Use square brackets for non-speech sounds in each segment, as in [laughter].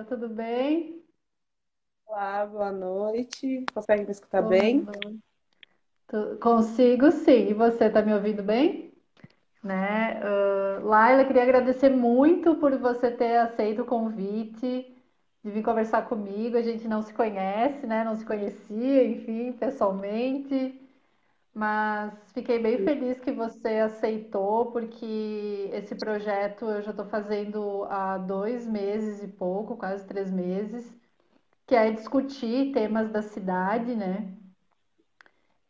Laila, tudo bem? Olá, boa noite. Consegue me escutar bem? Tu- Consigo sim. E você está me ouvindo bem? Né? Ah, Laila, queria agradecer muito por você ter aceito o convite de vir conversar comigo. A gente não se conhece, né? Não se conhecia, enfim, pessoalmente. Mas fiquei bem feliz que você aceitou, porque esse projeto eu já estou fazendo há dois meses e pouco, quase três meses, que é discutir temas da cidade, né?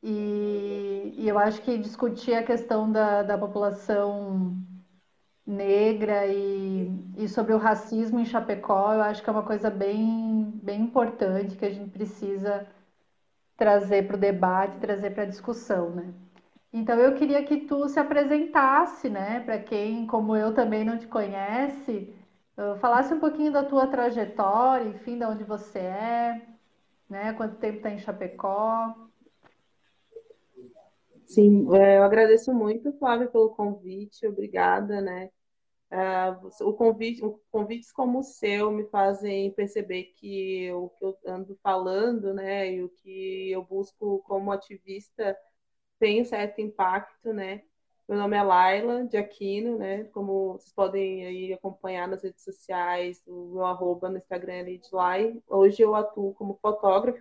E, e eu acho que discutir a questão da, da população negra e, e sobre o racismo em Chapecó, eu acho que é uma coisa bem, bem importante que a gente precisa trazer para o debate, trazer para a discussão, né? Então eu queria que tu se apresentasse, né, para quem, como eu, também não te conhece, eh, falasse um pouquinho da tua trajetória, enfim, de onde você é, né, quanto tempo está em Chapecó. Sim, é, eu agradeço muito, Flávia, pelo convite. Obrigada, né? Você- o convite, convites como o seu me fazem perceber que o que eu ando falando, né, e o que eu busco como ativista tem um certo impacto, né? Meu nome é Laila de Aquino, né? Como vocês podem aí acompanhar nas redes sociais, o meu arroba no Instagram é Lidlai. Hoje eu atuo como fotógrafa,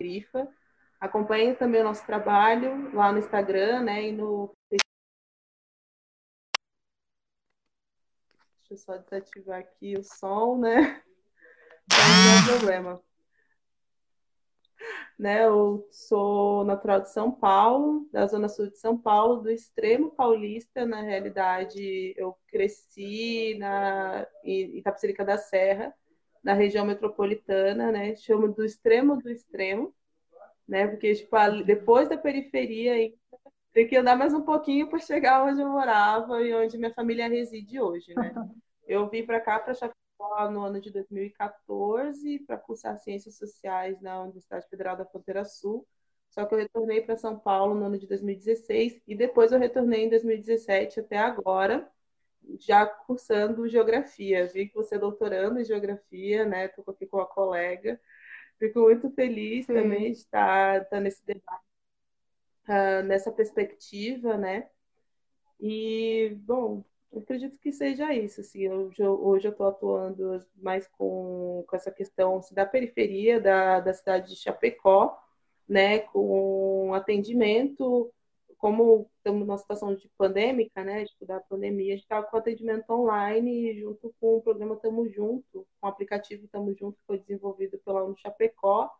Grifa. Acompanhe também o nosso trabalho lá no Instagram, né? E no. Deixa eu só desativar aqui o som, né? Não ter [gasps] problema. Né? Eu sou natural de São Paulo, da Zona Sul de São Paulo, do extremo paulista. Na realidade, eu cresci na em Itapecerica da Serra, na região metropolitana, né? Chamo do extremo do extremo, né? Porque tipo, depois da periferia tem que andar mais um pouquinho para chegar onde eu morava e onde minha família reside hoje, né? [laughs] Eu vim para cá, para Chapecó, no ano de 2014, para cursar Ciências Sociais na Universidade Federal da Fronteira Sul. Só que eu retornei para São Paulo no ano de 2016 e depois eu retornei em 2017 até agora, já cursando Geografia. Vi que você é doutorando em Geografia, né? Estou aqui com a colega. Fico muito feliz também de Sim. estar, estar nesse debate, ah, nessa perspectiva, né? E, bom, eu acredito que seja isso, assim, hoje eu, estou atuando mais com, com essa questão assim, da periferia da, da cidade de Chapecó, né, com atendimento, como estamos numa situação de pandêmica, né, tipo, da pandemia, a gente está com atendimento online junto com o programa Tamo Junto, o aplicativo Tamo Junto, que foi desenvolvido pela UNO Chapecó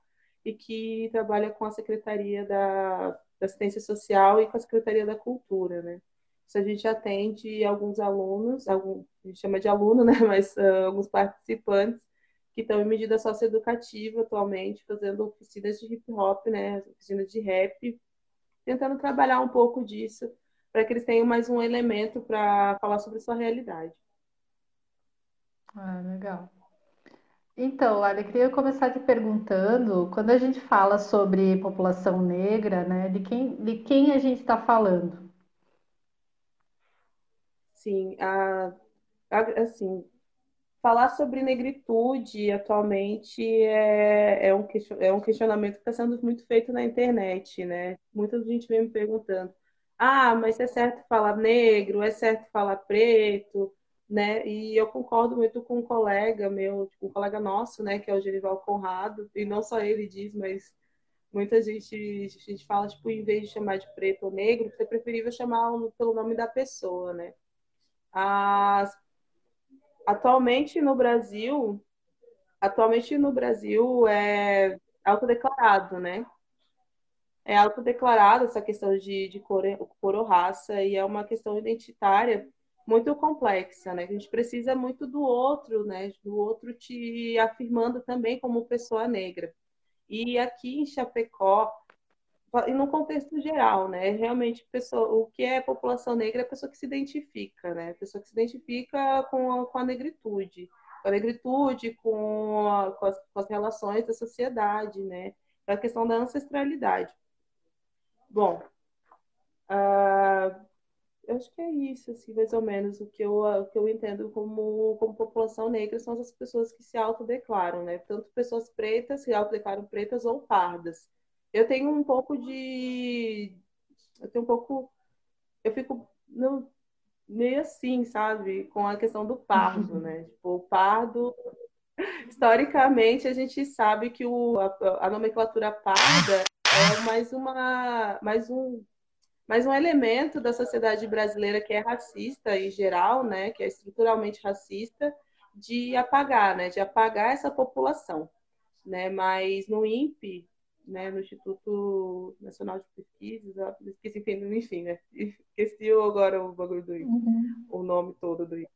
e que trabalha com a Secretaria da, da Assistência Social e com a Secretaria da Cultura, né. Isso a gente atende alguns alunos, algum, a gente chama de aluno, né? [laughs] Mas uh, alguns participantes que estão em medida socioeducativa atualmente, fazendo oficinas de hip hop, né? Oficinas de rap, tentando trabalhar um pouco disso, para que eles tenham mais um elemento para falar sobre sua realidade. Ah, legal. Então, Lara, eu queria começar te perguntando, quando a gente fala sobre população negra, né, de quem, de quem a gente está falando? Sim, a, a, assim, falar sobre negritude atualmente é, é, um, é um questionamento que está sendo muito feito na internet, né? Muita gente vem me perguntando: ah, mas é certo falar negro? É certo falar preto? Né? E eu concordo muito com um colega meu, tipo, um colega nosso, né, que é o Genival Conrado, e não só ele diz, mas muita gente, a gente fala, tipo, em vez de chamar de preto ou negro, é preferível chamar pelo nome da pessoa, né? As Atualmente no Brasil, atualmente no Brasil é autodeclarado, né? É autodeclarado essa questão de, de cor, cor ou raça e é uma questão identitária muito complexa, né? A gente precisa muito do outro, né? Do outro te afirmando também como pessoa negra. E aqui em Chapecó, e no contexto geral, né? Realmente, pessoa, o que é população negra é a pessoa que se identifica, né? A pessoa que se identifica com a, com a negritude, com a negritude, com, a, com, as, com as relações da sociedade, né? A questão da ancestralidade. Bom, uh, eu acho que é isso, assim, mais ou menos, o que eu, o que eu entendo como, como população negra são as pessoas que se autodeclaram, né? Tanto pessoas pretas se autodeclaram pretas ou pardas. Eu tenho um pouco de. Eu tenho um pouco. Eu fico no, meio assim, sabe? Com a questão do pardo, né? [laughs] Tipo, o pardo. Historicamente, a gente sabe que o, a, a nomenclatura parda é mais uma. Mais um mas um elemento da sociedade brasileira que é racista em geral, né, que é estruturalmente racista, de apagar, né, de apagar essa população, né? Mas no INPE, né, no Instituto Nacional de Pesquisas, esqueci, enfim, né? Esqueci agora o bagulho do INPE, uhum. o nome todo do INPE.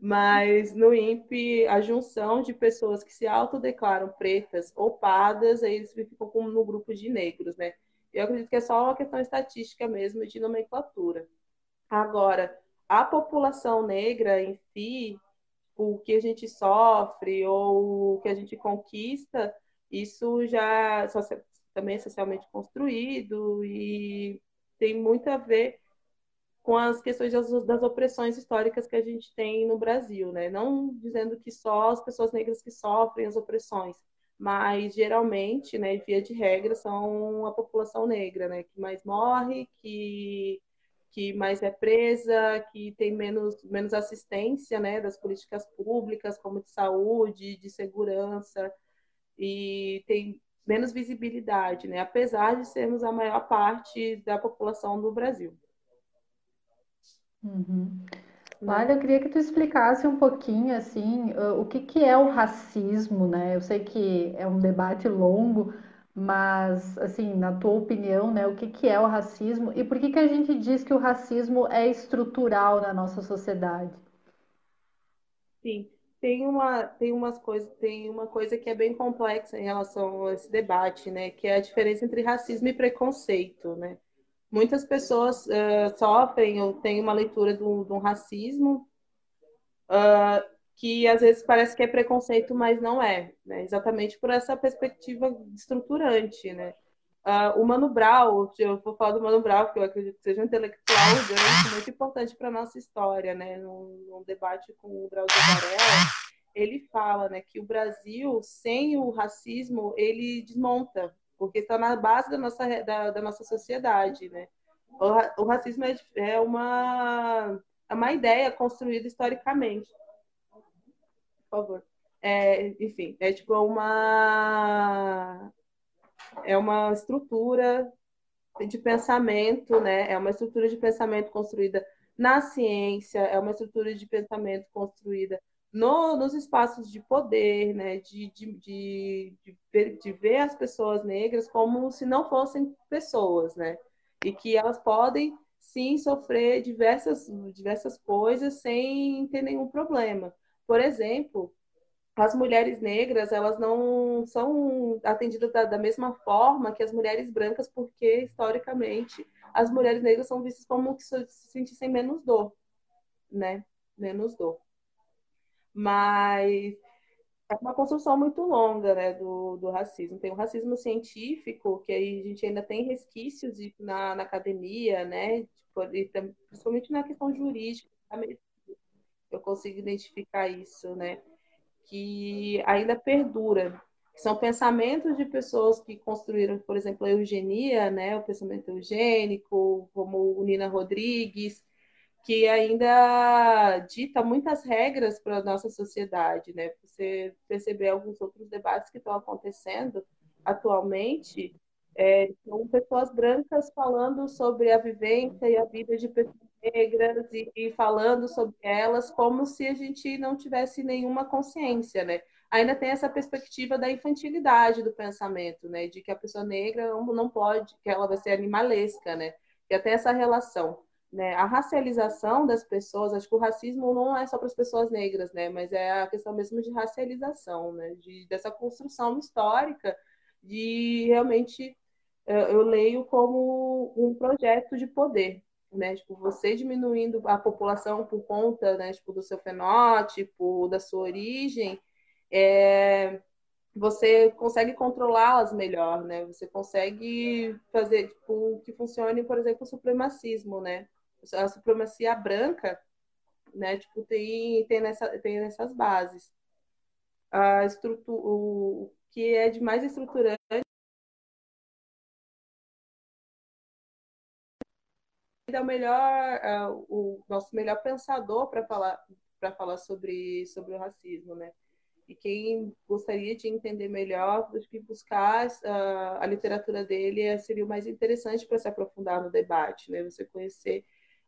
Mas no INPE, a junção de pessoas que se autodeclaram pretas ou pardas, aí eles ficam como no grupo de negros, né? Eu acredito que é só uma questão estatística mesmo de nomenclatura. Agora, a população negra em si, o que a gente sofre ou o que a gente conquista, isso já também é socialmente construído e tem muito a ver com as questões das, das, opressões históricas que a gente tem no Brasil, né? Não dizendo que só as pessoas negras que sofrem as opressões, mas geralmente, né, via de regra, são a população negra, né, que mais morre, que, que mais é presa, que tem menos, menos assistência, né, das políticas públicas, como de saúde, de segurança, e tem menos visibilidade, né, apesar de sermos a maior parte da população do Brasil. Uhum. Olha, eu queria que tu explicasse um pouquinho assim, o que que é o racismo, né? Eu sei que é um debate longo, mas assim, na tua opinião, né, o que que é o racismo e por que que a gente diz que o racismo é estrutural na nossa sociedade? Sim, tem uma tem umas coisas, tem uma coisa que é bem complexa em relação a esse debate, né, que é a diferença entre racismo e preconceito, né? Muitas pessoas uh, sofrem ou têm uma leitura de um, racismo uh, que às vezes parece que é preconceito, mas não é, né? exatamente por essa perspectiva estruturante. Né? Uh, o Mano Brown, eu vou falar do Mano Brown, porque eu acredito que seja um intelectual grande, muito importante para a nossa história, né? num, num debate com o Drauzio Varela, ele fala né, que o Brasil, sem o racismo, ele desmonta, porque está na base da nossa, da, da nossa sociedade, né? O, o racismo é, é, uma, é uma ideia construída historicamente. Por favor. É, enfim, é tipo uma é uma estrutura de pensamento, né? É uma estrutura de pensamento construída na ciência, é uma estrutura de pensamento construída no, nos espaços de poder, né, de, de, de, de, ver, de ver as pessoas negras como se não fossem pessoas, né, e que elas podem sim sofrer diversas, diversas coisas sem ter nenhum problema. Por exemplo, as mulheres negras elas não são atendidas da, da, mesma forma que as mulheres brancas, porque historicamente as mulheres negras são vistas como que se sentissem menos dor, né? Menos dor mas é uma construção muito longa né, do, do racismo. Tem o racismo científico, que aí a gente ainda tem resquícios de, na, na academia, né? Tipo, principalmente na questão jurídica, eu consigo identificar isso, né? Que ainda perdura. São pensamentos de pessoas que construíram, por exemplo, a eugenia, né? O pensamento eugênico, como o Nina Rodrigues, que ainda dita muitas regras para a nossa sociedade, né? Você perceber alguns outros debates que estão acontecendo atualmente, é, são pessoas brancas falando sobre a vivência e a vida de pessoas negras e, e, falando sobre elas como se a gente não tivesse nenhuma consciência, né? Ainda tem essa perspectiva da infantilidade do pensamento, né? De que a pessoa negra não, não pode, que ela vai ser animalesca, né? E até essa relação né, a racialização das pessoas, acho que o racismo não é só para as pessoas negras, né, mas é a questão mesmo de racialização, né, de, dessa construção histórica de realmente é, eu leio como um projeto de poder, né, tipo, você diminuindo a população por conta, né, tipo, do seu fenótipo, da sua origem, é, você consegue controlá-las melhor, né? Você consegue fazer tipo, que funcione, por exemplo, o supremacismo, né? A supremacia branca, né, tipo, tem, tem, nessa, tem nessas bases. A estrutura, o que é de mais estruturante é o melhor, uh, o nosso melhor pensador para falar para falar sobre sobre o racismo, né? E quem gostaria de entender melhor, acho que buscar uh, a literatura dele seria o mais interessante para se aprofundar no debate, né? Você conhecer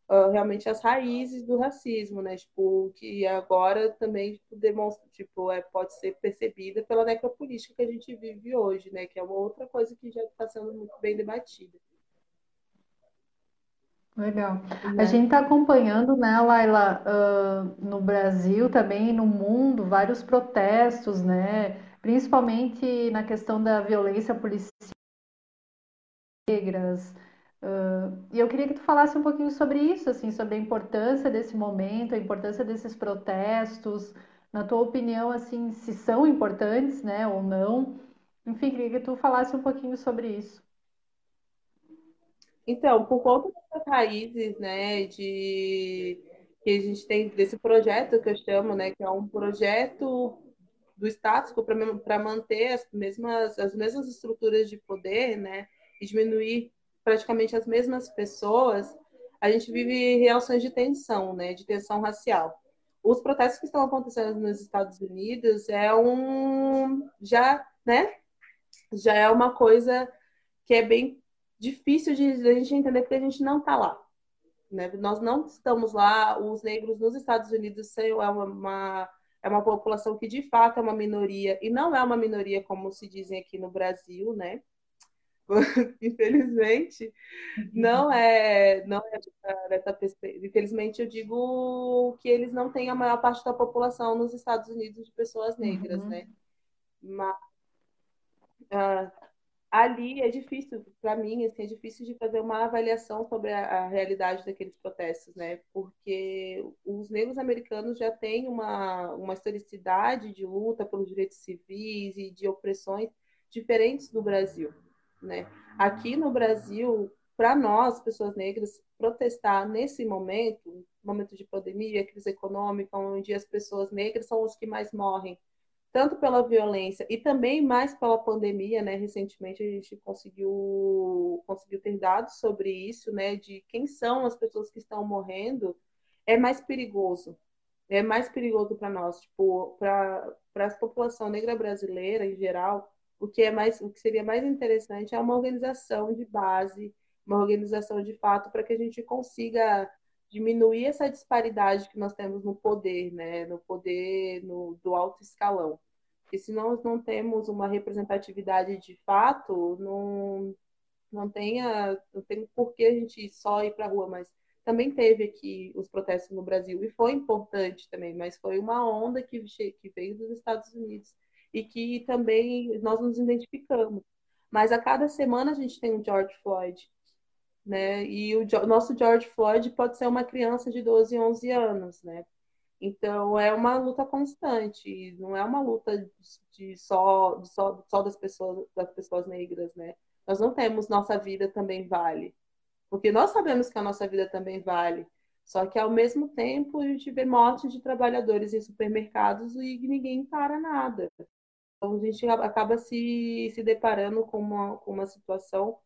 uh, realmente as raízes do racismo, né? Tipo, que agora também tipo, demonstra, tipo, é, pode ser percebida pela necropolítica que a gente vive hoje, né? Que é uma outra coisa que já está sendo muito bem debatida. Legal. Né? A gente está acompanhando, né, Laila, uh, no Brasil também, no mundo, vários protestos, né, principalmente na questão da violência policial negras. Uh, e eu queria que tu falasse um pouquinho sobre isso, assim, sobre a importância desse momento, a importância desses protestos, na tua opinião, assim, se são importantes, né, ou não. Enfim, queria que tu falasse um pouquinho sobre isso. Então, por conta dessas raízes, né, de que a gente tem desse projeto que eu chamo, né, que é um projeto do estático para manter as mesmas as mesmas estruturas de poder, né, e diminuir praticamente as mesmas pessoas, a gente vive relações de tensão, né, de tensão racial. Os protestos que estão acontecendo nos Estados Unidos é um já, né, já é uma coisa que é bem difícil de, a gente entender porque a gente não está lá. Né? Nós não estamos lá, os negros nos Estados Unidos são é uma, é uma população que de fato é uma minoria, e não é uma minoria como se dizem aqui no Brasil, né? [laughs] Infelizmente, não é, não é perspectiva. Infelizmente, eu digo que eles não têm a maior parte da população nos Estados Unidos de pessoas negras, uhum. né? Mas, uh, ali é difícil, para mim, assim, é difícil de fazer uma avaliação sobre a, a, realidade daqueles protestos, né? Porque os negros americanos já têm uma, uma historicidade de luta pelos direitos civis e de opressões diferentes do Brasil, né? Aqui no Brasil, para nós, pessoas negras, protestar nesse momento, momento de pandemia, crise econômica, onde as pessoas negras são os que mais morrem, tanto pela violência e também mais pela pandemia, né? Recentemente a gente conseguiu, conseguiu ter dados sobre isso, né? De quem são as pessoas que estão morrendo, é mais perigoso. É mais perigoso para nós, tipo, para a população negra brasileira em geral, o que é mais, o que seria mais interessante é uma organização de base, uma organização de fato para que a gente consiga diminuir essa disparidade que nós temos no poder, né? No poder no, do alto escalão. E se nós não temos uma representatividade de fato, não, não, tenha, não tem por que a gente só ir para a rua, mas também teve aqui os protestos no Brasil, e foi importante também, mas foi uma onda que, que veio dos Estados Unidos e que também nós nos identificamos. Mas a cada semana a gente tem um George Floyd, né? E o nosso George Floyd pode ser uma criança de 12, 11 anos, né? Então é uma luta constante, não é uma luta de só, de só, só das pessoas das pessoas negras, né? Nós não temos nossa vida também vale, porque nós sabemos que a nossa vida também vale. Só que ao mesmo tempo a gente vê mortes de trabalhadores em supermercados e ninguém para nada. Então a gente acaba se, se deparando com uma, com uma situação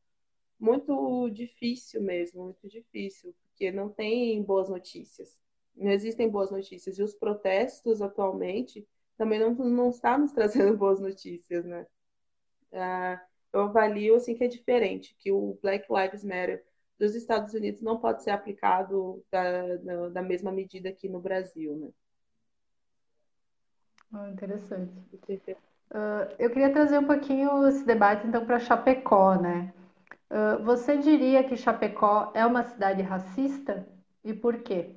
muito difícil mesmo, muito difícil, porque não tem boas notícias. Não existem boas notícias. E os protestos atualmente também não, não estão nos [laughs] trazendo boas notícias, né? Ah, eu avalio assim que é diferente, que o Black Lives Matter dos Estados Unidos não pode ser aplicado da, da, da mesma medida aqui no Brasil, né? Oh, interessante. Uh, eu queria trazer um pouquinho esse debate então para Chapecó, né? Uh, você diria que Chapecó é uma cidade racista e por quê?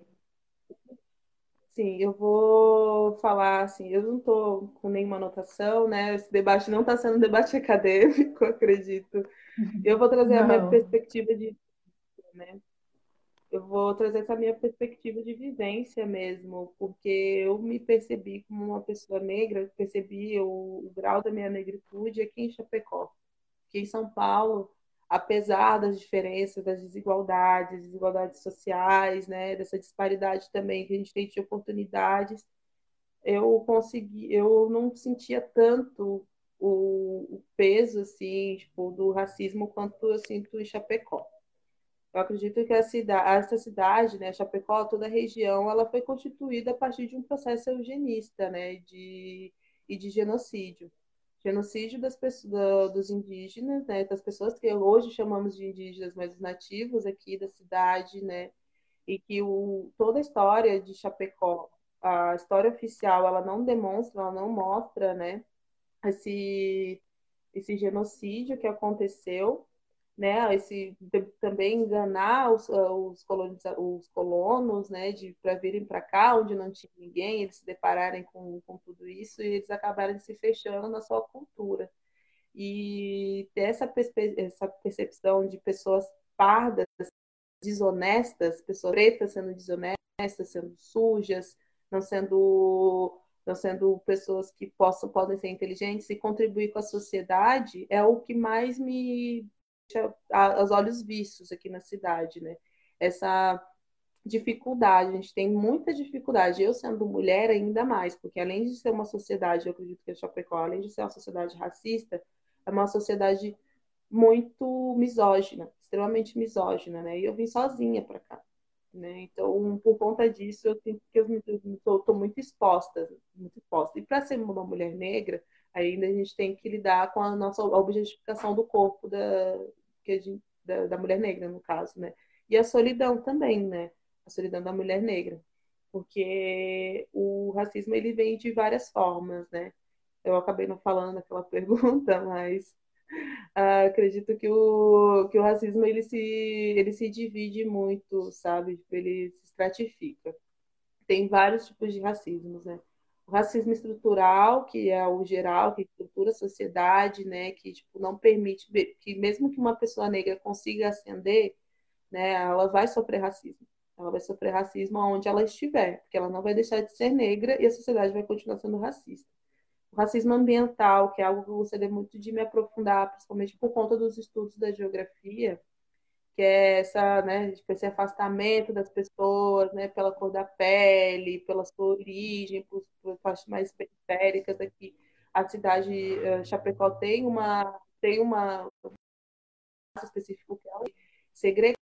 Sim, eu vou falar assim, eu não estou com nenhuma anotação, né? Esse debate não está sendo um debate [laughs] acadêmico, acredito. [laughs] Eu vou trazer não. a minha perspectiva de, né? Eu vou trazer essa minha perspectiva de vivência mesmo, porque eu me percebi como uma pessoa negra, percebi o, o grau da minha negritude aqui em Chapecó. Aqui em São Paulo, apesar das diferenças, das desigualdades, desigualdades sociais, né, dessa disparidade também que a gente tem de oportunidades, eu consegui, eu não sentia tanto o, o peso assim, tipo, do racismo quanto eu sinto em Chapecó. Eu acredito que cidade, essa cidade, né, Chapecó, toda a região, ela foi constituída a partir de um processo eugenista, né, de, e de genocídio. Genocídio das pessoas, dos indígenas, né, das pessoas que hoje chamamos de indígenas, mas os nativos aqui da cidade, né, e que o, toda a história de Chapecó, a história oficial, ela não demonstra, ela não mostra, né, esse, esse genocídio que aconteceu, né, esse também enganar os, os, os colonos, né, de para virem para cá onde não tinha ninguém, eles se depararem com, com tudo isso e eles acabarem se fechando na sua cultura. E ter essa, essa percepção de pessoas pardas, desonestas, pessoas pretas sendo desonestas, sendo sujas, não sendo não sendo pessoas que possam podem ser inteligentes e contribuir com a sociedade é o que mais me aos olhos vistos aqui na cidade, né? Essa dificuldade, a gente tem muita dificuldade. Eu sendo mulher ainda mais, porque além de ser uma sociedade, eu acredito que a Chapecó, além de ser uma sociedade racista, é uma sociedade muito misógina, extremamente misógina, né? E eu vim sozinha para cá, né? Então, por conta disso, eu sinto que eu estou muito exposta, muito exposta. E para ser uma mulher negra, ainda a gente tem que lidar com a nossa objetificação do corpo da, que gente, da, da mulher negra, no caso, né? E a solidão também, né? A solidão da mulher negra. Porque o racismo, ele vem de várias formas, né? Eu acabei não falando aquela [laughs] pergunta, mas uh, acredito que o, que o racismo, ele se, ele se divide muito, sabe? Tipo, ele se estratifica. Tem vários tipos de racismos, né? O racismo estrutural, que é o geral, que estrutura a sociedade, né, que tipo, não permite que mesmo que uma pessoa negra consiga ascender, né, ela vai sofrer racismo. Ela vai sofrer racismo onde ela estiver, porque ela não vai deixar de ser negra e a sociedade vai continuar sendo racista. O racismo ambiental, que é algo que eu gostaria muito de me aprofundar, principalmente por conta dos estudos da geografia, que é essa, né, tipo, esse afastamento das pessoas, né, pela cor da pele, pela sua origem, por, por partes mais periféricas aqui. A cidade uh, Chapecó tem uma tem uma específico que é segregado,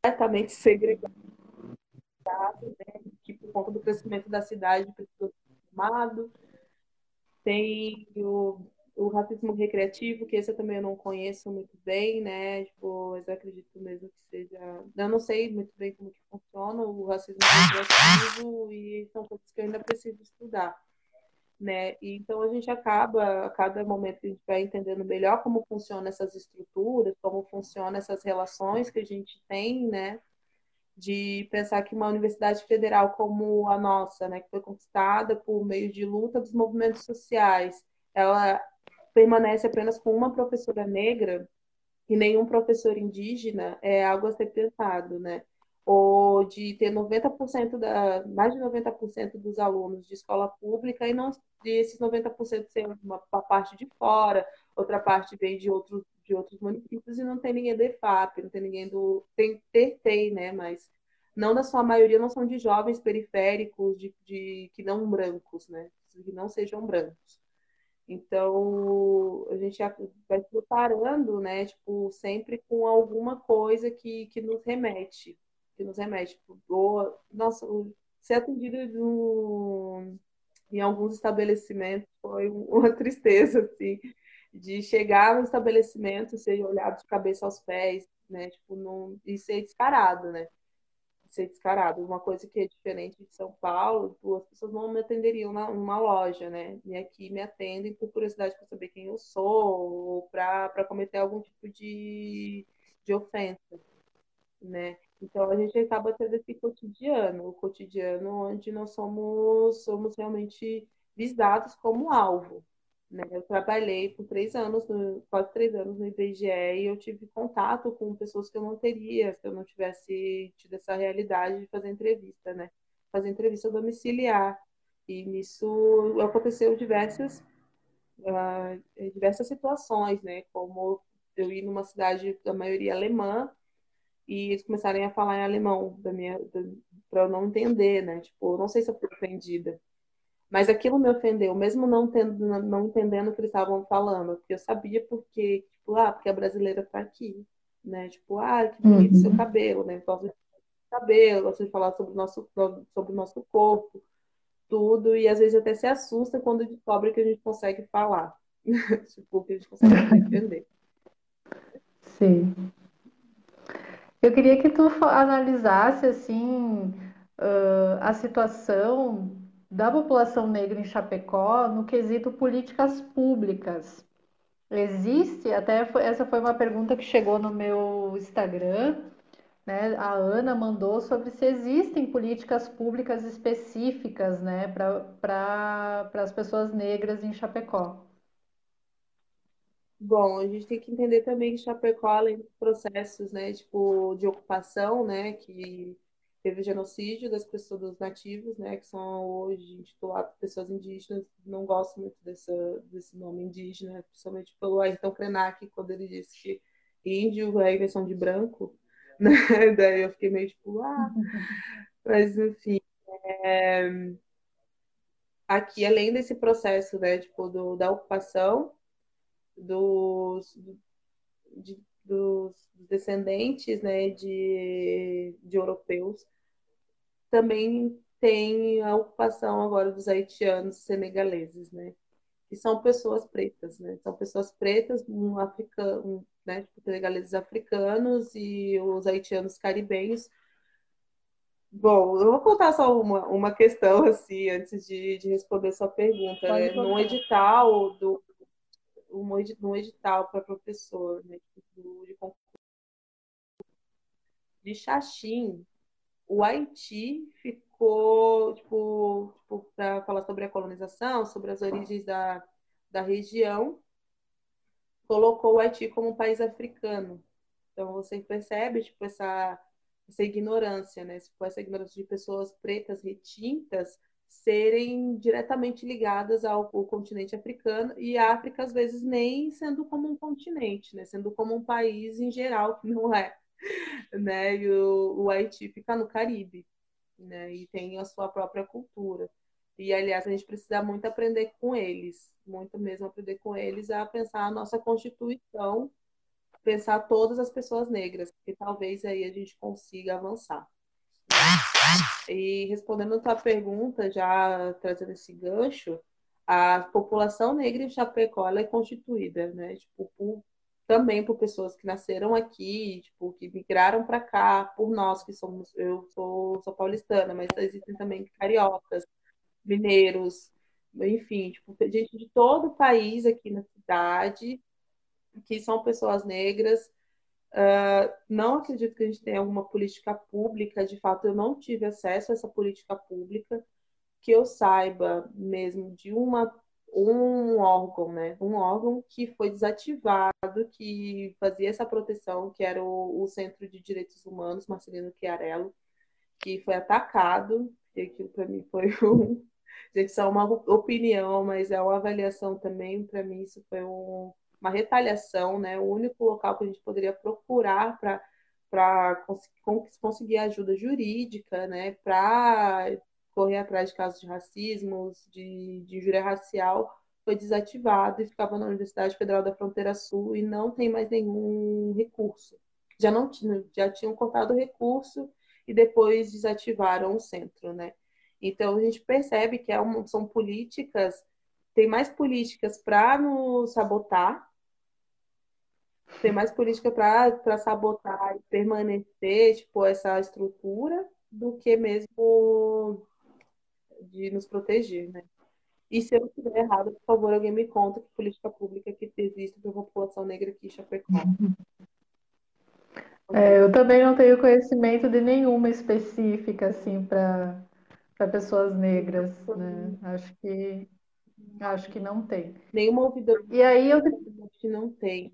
completamente segregado, né, que por conta do crescimento da cidade precisou ser formado. Tem o o racismo recreativo, que esse eu também não conheço muito bem, né? Tipo, mas eu acredito mesmo que seja. Eu não sei muito bem como que funciona o racismo recreativo e são coisas que eu ainda preciso estudar. Né? E, então a gente acaba, a cada momento a gente vai entendendo melhor como funcionam essas estruturas, como funcionam essas relações que a gente tem, né? De pensar que uma universidade federal como a nossa, né, que foi conquistada por meio de luta dos movimentos sociais, ela permanece apenas com uma professora negra e nenhum professor indígena é algo a ser pensado, né? Ou de ter 90% da, mais de 90% dos alunos de escola pública e não de esses 90% ser uma, uma parte de fora, outra parte vem de outros de outros municípios e não tem ninguém do EFAP, não tem ninguém do tem tem, né, mas não na sua maioria não são de jovens periféricos de, de que não brancos, né, que não sejam brancos. Então, a gente vai se preparando, né? Tipo, sempre com alguma coisa que, que nos remete, que nos remete. Tipo, ou, nossa, ser atendido no, em alguns estabelecimentos foi [laughs] uma tristeza, assim, de chegar no estabelecimento, ser olhado de cabeça aos pés, né? Tipo, não, e ser descarado, né? Ser descarado. Uma coisa que é diferente de São Paulo, as pessoas não me atenderiam na, numa loja, né? E aqui me atendem por curiosidade para saber quem eu sou, ou para cometer algum tipo de, de ofensa, né? Então a gente acaba tendo esse cotidiano, o cotidiano onde nós somos, somos realmente visados como alvo, né? Eu trabalhei por três anos, quase três anos no IBGE e eu tive contato com pessoas que eu não teria se eu não tivesse tido essa realidade de fazer entrevista, né? Fazer entrevista domiciliar. E nisso aconteceu diversas uh, diversas situações, né? Como eu ir numa cidade da maioria alemã e eles começarem a falar em alemão da minha para eu não entender, né? Tipo, não sei se eu fui ofendida. Mas aquilo me ofendeu, mesmo não, tendo, não entendendo o que eles estavam falando, porque eu sabia porque, tipo, ah, porque a brasileira tá aqui, né? Tipo, ah, que bonito uhum. seu cabelo, né? Gosto de cabelo, gosto de falar sobre o nosso, sobre o nosso corpo, tudo, e às vezes até se assusta quando descobre que a gente consegue falar, [laughs] tipo, que a gente consegue entender. [laughs] Sim. Eu queria que tu analisasse, assim, uh, a situação da população negra em Chapecó no quesito políticas públicas. Existe, até essa foi uma pergunta que chegou no meu Instagram, né? A Ana mandou sobre se existem políticas públicas específicas, né, para as pessoas negras em Chapecó. Bom, a gente tem que entender também que Chapecó, além dos processos, né, tipo, de ocupação, né, que teve o genocídio das pessoas dos nativos, né, que são hoje intitulados pessoas indígenas. Não gosto muito dessa, desse nome indígena, principalmente pelo Ayrton Krenak, quando ele disse que índio é a invenção de branco, [laughs] né? Daí eu fiquei meio tipo, ah, mas enfim. É... Aqui, além desse processo, né, tipo, do, da ocupação dos, de, dos descendentes, né, de, de europeus, também tem a ocupação agora dos haitianos senegaleses, né? Que são pessoas pretas, né? São pessoas pretas, um africano, né? Tipo, senegaleses africanos e os haitianos caribenhos. Bom, eu vou contar só uma, uma questão, assim, antes de, de responder sua pergunta. Né? No edital do um edital para professor né, tipo, de concurso de Xaxim, o Haiti ficou, tipo, tipo para falar sobre a colonização, sobre as origens da, da região, colocou o Haiti como um país africano. Então você percebe, tipo, essa, essa ignorância, né? Tipo, essa ignorância de pessoas pretas retintas serem diretamente ligadas ao, ao, continente africano e a África às vezes nem sendo como um continente, né? Sendo como um país em geral que não é né? E o, o Haiti fica no Caribe, né? E tem a sua própria cultura. E, aliás, a gente precisa muito aprender com eles, muito mesmo aprender com eles a pensar a nossa Constituição, pensar todas as pessoas negras, que talvez aí a gente consiga avançar. E respondendo a tua pergunta, já trazendo esse gancho, a população negra em Chapecó é constituída, né? Tipo, por também por pessoas que nasceram aqui, tipo, que migraram para cá, por nós que somos, eu sou, sou paulistana, mas existem também cariocas, mineiros, enfim, tipo, gente de todo o país aqui na cidade, que são pessoas negras. Uh, não acredito que a gente tenha alguma política pública, de fato, eu não tive acesso a essa política pública, que eu saiba mesmo de uma um órgão, né? Um órgão que foi desativado, que fazia essa proteção, que era o, o Centro de Direitos Humanos, Marcelino Chiarello, que foi atacado, e aquilo para mim foi [laughs] um. Gente, só uma opinião, mas é uma avaliação também. Para mim, isso foi um, uma retaliação, né? O único local que a gente poderia procurar para para conseguir ajuda jurídica, né, para correr atrás de casos de racismo, de, de injúria racial, foi desativado e ficava na Universidade Federal da Fronteira Sul e não tem mais nenhum recurso. Já não já tinham cortado o recurso e depois desativaram o centro, né? Então a gente percebe que é uma, são políticas, tem mais políticas para nos sabotar, tem mais política para sabotar e permanecer, tipo, essa estrutura, do que mesmo de nos proteger, né? E se eu estiver errado, por favor, alguém me conta que política pública que existe para a população negra aqui em Chapecó. É, eu também não tenho conhecimento de nenhuma específica assim para pessoas negras, né? Acho que acho que não tem. Nenhuma ouvidora. E aí eu que não tem.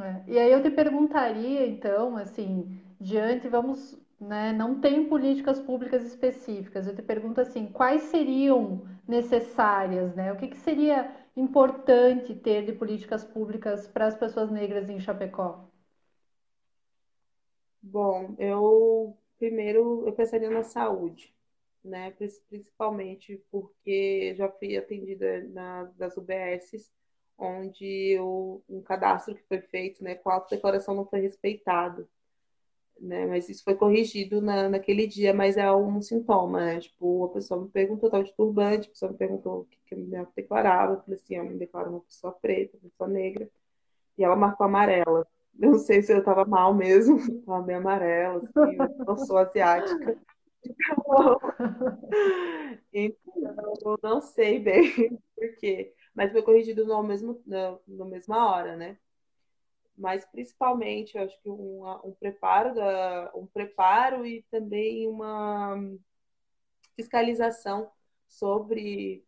É, e aí eu te perguntaria, então, assim, diante, vamos né, não tem políticas públicas específicas. Eu te pergunto assim, quais seriam necessárias, né? O que, que seria importante ter de políticas públicas para as pessoas negras em Chapecó? Bom, eu primeiro eu pensaria na saúde, né? Principalmente porque já fui atendida na, das UBSs, onde o, um cadastro que foi feito, né, com a declaração não foi respeitado né? Mas isso foi corrigido na, naquele dia, mas é um sintoma, né? Tipo, a pessoa me perguntou, tal de turbante, a pessoa me perguntou o que, que eu me declarava, eu falei assim, eu me declaro uma pessoa preta, uma pessoa negra, e ela marcou amarela. [laughs] Eu não sei se eu tava mal mesmo, [laughs] tava bem amarela, assim, eu não sou asiática. [laughs] Então, eu não sei bem por quê, mas foi corrigido no mesmo, na mesma hora, né? Mas principalmente eu acho que um, um preparo da, um preparo e também uma fiscalização sobre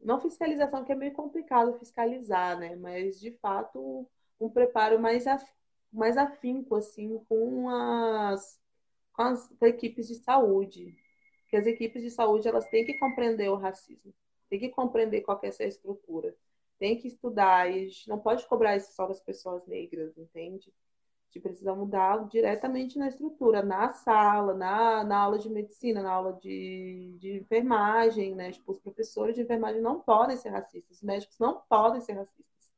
não fiscalização que é meio complicado fiscalizar, né? Mas de fato um preparo mais af, mais afinco assim com as com as equipes de saúde, que as equipes de saúde elas têm que compreender o racismo, têm que compreender qual é essa estrutura tem que estudar, e a gente não pode cobrar isso só das pessoas negras, entende? A gente precisa mudar diretamente na estrutura, na sala, na, na aula de medicina, na aula de, de enfermagem, né? Tipo, os professores de enfermagem não podem ser racistas, os médicos não podem ser racistas,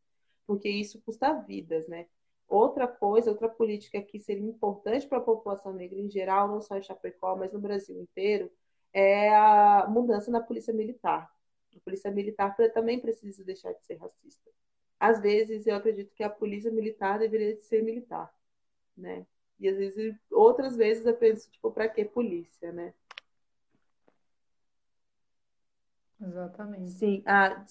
porque isso custa vidas, né? Outra coisa, outra política que seria importante para a população negra em geral, não só em Chapecó, mas no Brasil inteiro, é a mudança na polícia militar. A polícia militar também precisa deixar de ser racista. Às vezes, eu acredito que a polícia militar deveria ser militar, né? E às vezes, outras vezes eu penso, tipo, para que polícia, né? Exatamente. Sim, a,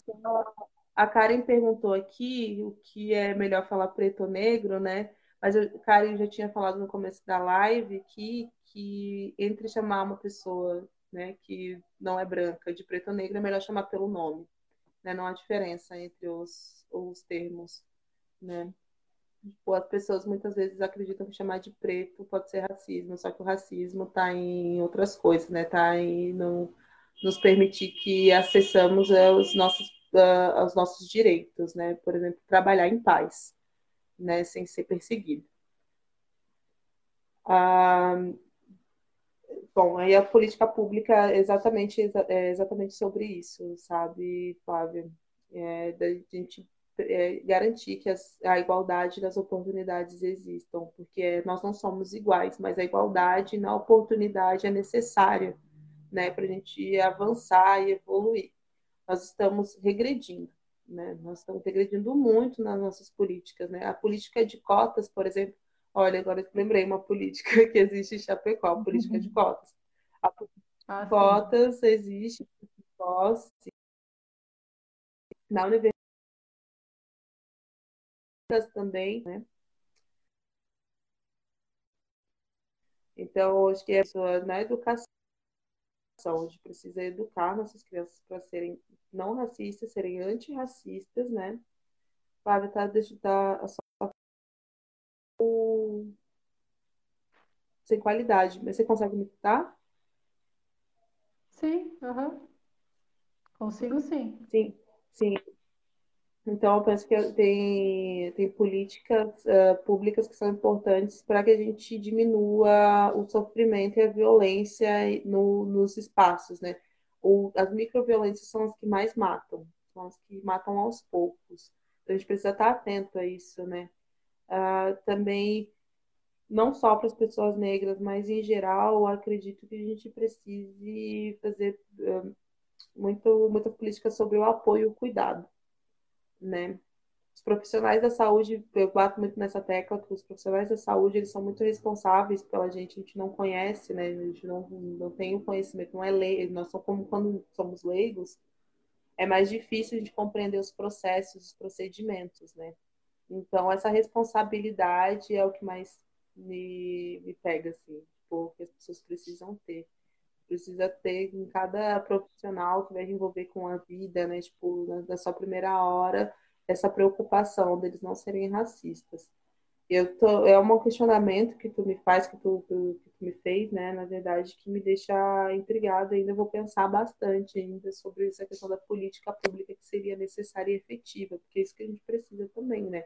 a Karen perguntou aqui o que é melhor falar preto ou negro, né? Mas a Karen já tinha falado no começo da live que, que entre chamar uma pessoa né, que não é branca, de preto ou negro, é melhor chamar pelo nome. Né? Não há diferença entre os, os termos. Né? Tipo, as pessoas muitas vezes acreditam que chamar de preto pode ser racismo, só que o racismo está em outras coisas, né? Está em no, nos permitir que acessamos é, os nossos, uh, os nossos direitos, né? Por exemplo, trabalhar em paz, né? Sem ser perseguido. Uh, Bom, aí a política pública é exatamente, é exatamente sobre isso, sabe, Flávia? É, da gente é, garantir que as, a igualdade das oportunidades existam, porque nós não somos iguais, mas a igualdade na oportunidade é necessária, né, para a gente avançar e evoluir. Nós estamos regredindo, né? Nós estamos regredindo muito nas nossas políticas, né? A política de cotas, por exemplo, Olha, agora eu lembrei uma política [laughs] que existe em Chapecó, a política de cotas. A política ah, de cotas sim. existe sim. na universidade também, né? Então, acho que é na educação, a gente precisa educar nossas crianças para serem não racistas, serem antirracistas, né? Para tá, tá, a sem qualidade. Mas você consegue me escutar? Sim, uhum. consigo sim. Sim, sim. Então, eu penso que tem, tem políticas uh, públicas que são importantes para que a gente diminua o sofrimento e a violência no, nos espaços, né? O, as microviolências são as que mais matam, são as que matam aos poucos. Então, a gente precisa estar atento a isso, né? Uh, também não só para as pessoas negras, mas em geral, acredito que a gente precise fazer uh, muito, muita política sobre o apoio e o cuidado, né? Os profissionais da saúde, eu bato muito nessa tecla, que os profissionais da saúde, eles são muito responsáveis pela gente, a gente não conhece, né? A gente não, não tem o conhecimento, não é lei, nós somos como quando somos leigos, é mais difícil a gente compreender os processos, os procedimentos, né? Então, essa responsabilidade é o que mais me, me pega, assim, tipo, que as pessoas precisam ter. Precisa ter em cada profissional que vai envolver com a vida, né? Tipo, na, na sua primeira hora, essa preocupação deles não serem racistas. eu tô, é um questionamento que tu me faz, que tu, que tu me fez, né, na verdade, que me deixa intrigada ainda. Vou pensar bastante ainda sobre essa questão da política pública que seria necessária e efetiva, porque é isso que a gente precisa também, né?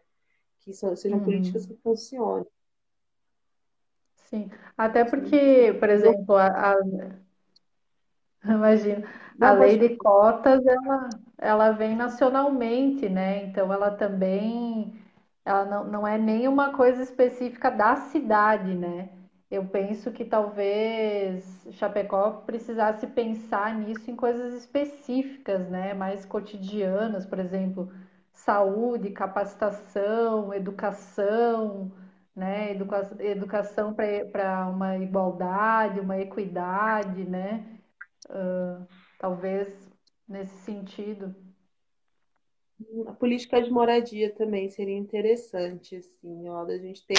Que sejam uhum. políticas que funcionem. Sim, até porque, por exemplo, a, a... [laughs] imagina, a lei de cotas, ela, ela vem nacionalmente, né? Então, ela também ela não, não é nenhuma coisa específica da cidade, né? Eu penso que talvez Chapecó precisasse pensar nisso em coisas específicas, né? Mais cotidianas, por exemplo, saúde, capacitação, educação, né? Educa educação para uma igualdade, uma equidade, né? Uh, talvez nesse sentido. A política de moradia também seria interessante, assim, ó, a gente ter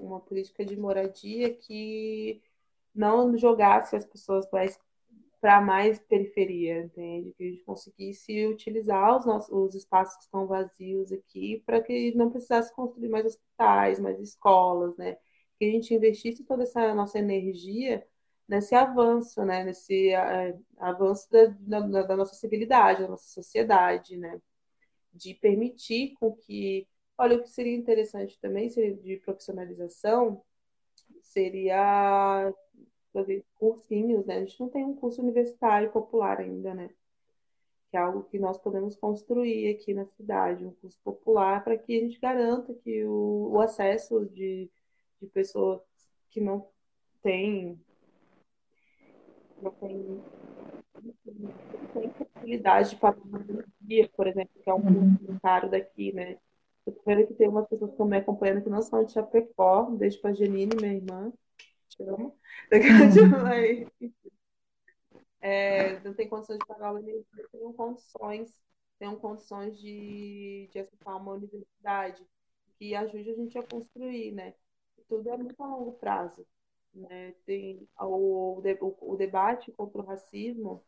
uma, uma, política de moradia que não jogasse as pessoas para mais periferia, entende? Que a gente conseguisse utilizar os, nossos, os espaços que estão vazios aqui para que não precisasse construir mais hospitais, mais escolas, né? Que a gente investisse toda essa nossa energia nesse avanço, né? Nesse uh, avanço da, da, da, nossa civilidade, da nossa sociedade, né? De permitir com que, olha, o que seria interessante também seria de profissionalização seria fazer cursinhos, né? A gente não tem um curso universitário popular ainda, né? Que é algo que nós podemos construir aqui na cidade, um curso popular, para que a gente garanta que o, o acesso de, de pessoas que não têm não tem, não tem possibilidade de dia, por exemplo, que é um curso uhum. caro daqui, né? Eu tô vendo que tem umas pessoas que estão me acompanhando que não são de Chapecó, um beijo pra Janine, minha irmã, [laughs] te amo. Uhum. É, não tem condições de pagar uma universidade, tem condições, tem condições de, de acessar uma universidade que ajude a gente a construir, né? Tudo é muito a longo prazo. Né? Tem o, o, o debate contra o racismo,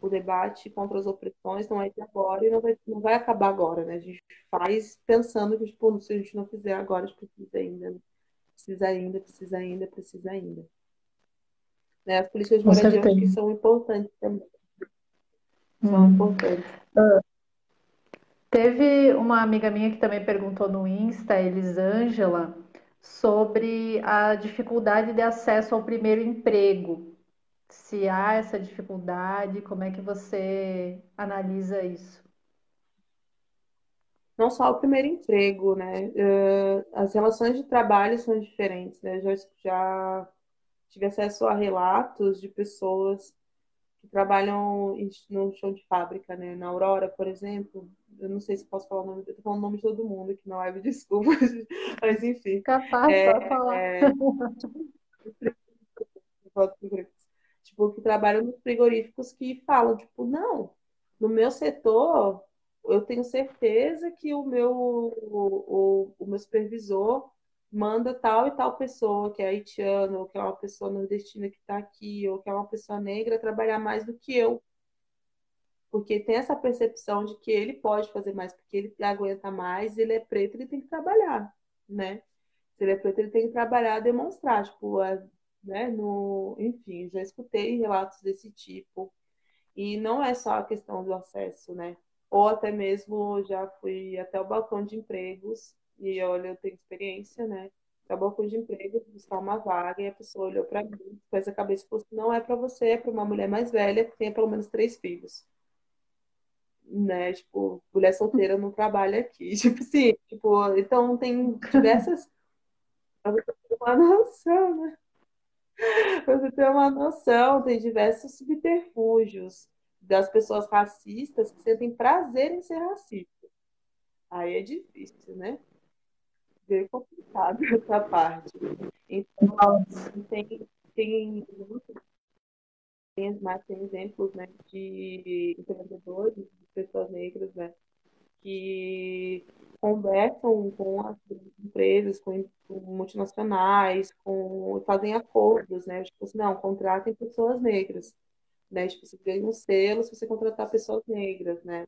o debate contra as opressões não é de agora e não vai, não vai acabar agora, né? A gente faz pensando que, tipo, se a gente não fizer agora, a gente precisa ainda, né? Precisa ainda, precisa ainda, precisa ainda. Né? As políticas de moradia acho que são importantes também. São hum. importantes. Uh, teve uma amiga minha que também perguntou no Insta, Elisângela, sobre a dificuldade de acesso ao primeiro emprego. Se há essa dificuldade, como é que você analisa isso? Não só o primeiro emprego, né? As relações de trabalho são diferentes, né? Já, já tive acesso a relatos de pessoas que trabalham no chão de fábrica, né? Na Aurora, por exemplo, eu não sei se posso falar o nome, eu tô falando o nome de todo mundo aqui na live, [laughs] desculpa, mas enfim. Capaz, é, pode falar. É... [laughs] tipo, que trabalham nos frigoríficos que falam, tipo, não, no meu setor, eu tenho certeza que o meu, o, o, meu supervisor manda tal e tal pessoa, que é haitiano, ou que é uma pessoa nordestina que está aqui, ou que é uma pessoa negra, trabalhar mais do que eu porque tem essa percepção de que ele pode fazer mais, porque ele aguenta mais, ele é preto, ele tem que trabalhar, né? Se ele é preto, ele tem que trabalhar, demonstrar, tipo, né, no, enfim, já escutei relatos desse tipo. E não é só a questão do acesso, né? Ou até mesmo já fui até o balcão de empregos e olha, eu tenho experiência, né? Até o balcão de empregos, buscar uma vaga e a pessoa olhou para mim, com essa cabeça e falou assim, não é para você, é para uma mulher mais velha que tenha pelo menos três filhos né? Tipo, mulher solteira não trabalha aqui. [laughs] Tipo assim, tipo, então tem diversas. [laughs] Pra você ter uma noção, né? [laughs] Pra você ter uma noção, tem diversos subterfúgios das pessoas racistas que sentem prazer em ser racistas. Aí é difícil, né? Bem complicado [laughs] essa parte. Então, tem, tem tem, tem exemplos né, de empreendedores, de pessoas negras, né, que conversam com as empresas, com, com multinacionais, com, fazem acordos, né? Tipo assim, não, contratem pessoas negras, né? Tipo, você ganha um selo se você contratar pessoas negras, né?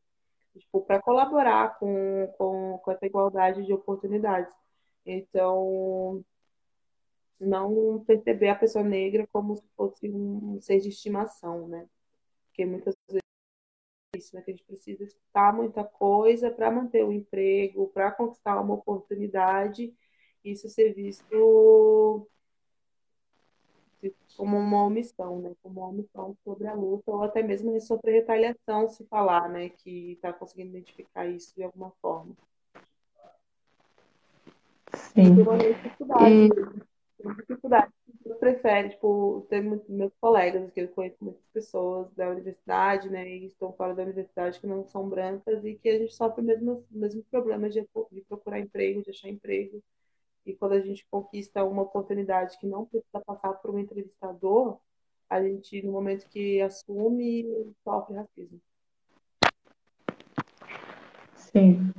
tipo, para colaborar com, com, com essa igualdade de oportunidades. Então, não perceber a pessoa negra como se fosse um ser de estimação, né? Porque muitas vezes é isso, né? Que a gente precisa escutar muita coisa para manter o emprego, para conquistar uma oportunidade, isso ser visto como uma omissão, né? Como uma omissão sobre a luta, ou até mesmo sobre retaliação, se falar, né? Que está conseguindo identificar isso de alguma forma. Sim. Tem uma dificuldade. E dificuldade. Eu prefere, tipo, ter meus colegas, que eu conheço muitas pessoas da universidade, né, e estão fora da universidade que não são brancas e que a gente sofre o mesmo, mesmo problema de, de procurar emprego, de achar emprego. E quando a gente conquista uma oportunidade que não precisa passar por um entrevistador, a gente, no momento que assume, sofre racismo. Sim.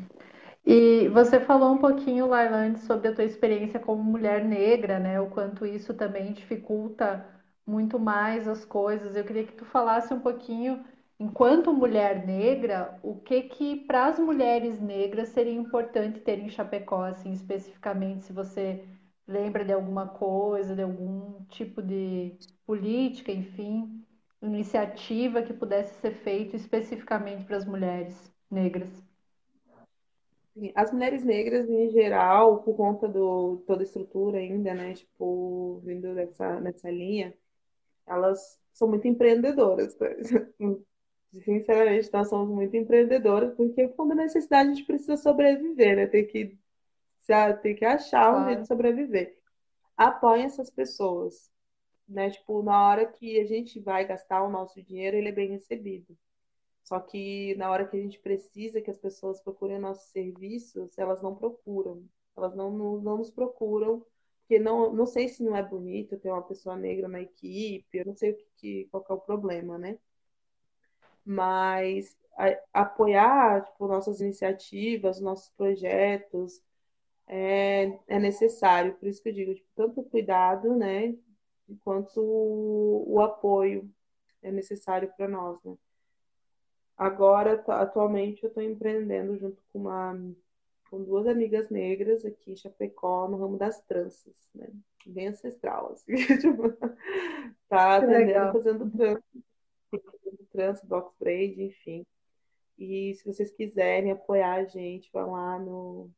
E você falou um pouquinho, Lailande, sobre a tua experiência como mulher negra, né? O quanto isso também dificulta muito mais as coisas. Eu queria que tu falasse um pouquinho, enquanto mulher negra, o que que para as mulheres negras seria importante ter em Chapecó, assim, especificamente, se você lembra de alguma coisa, de algum tipo de política, enfim, iniciativa que pudesse ser feito especificamente para as mulheres negras. As mulheres negras, em geral, por conta do toda a estrutura ainda, né, tipo, vindo dessa, nessa linha, elas são muito empreendedoras. Sinceramente, nós somos muito empreendedoras, porque quando necessidade a gente precisa sobreviver, né? Tem que, tem que achar um jeito de sobreviver. Apoiem essas pessoas, né? Tipo, na hora que a gente vai gastar o nosso dinheiro, ele é bem recebido. Só que na hora que a gente precisa que as pessoas procurem nossos serviços, elas não procuram. Elas não, não, não nos procuram, porque não, não sei se não é bonito ter uma pessoa negra na equipe, eu não sei o que, qual é o problema, né? Mas a, apoiar tipo, nossas iniciativas, nossos projetos, é, é necessário. Por isso que eu digo, tipo, tanto cuidado, né, quanto o, o apoio é necessário para nós, né? Agora, atualmente, eu estou empreendendo junto com uma com duas amigas negras aqui em Chapecó, no ramo das tranças, né? Bem ancestral, assim. [laughs] Tipo, tá atendendo, fazendo trança, box braid, enfim. E se vocês quiserem apoiar a gente, vão lá no,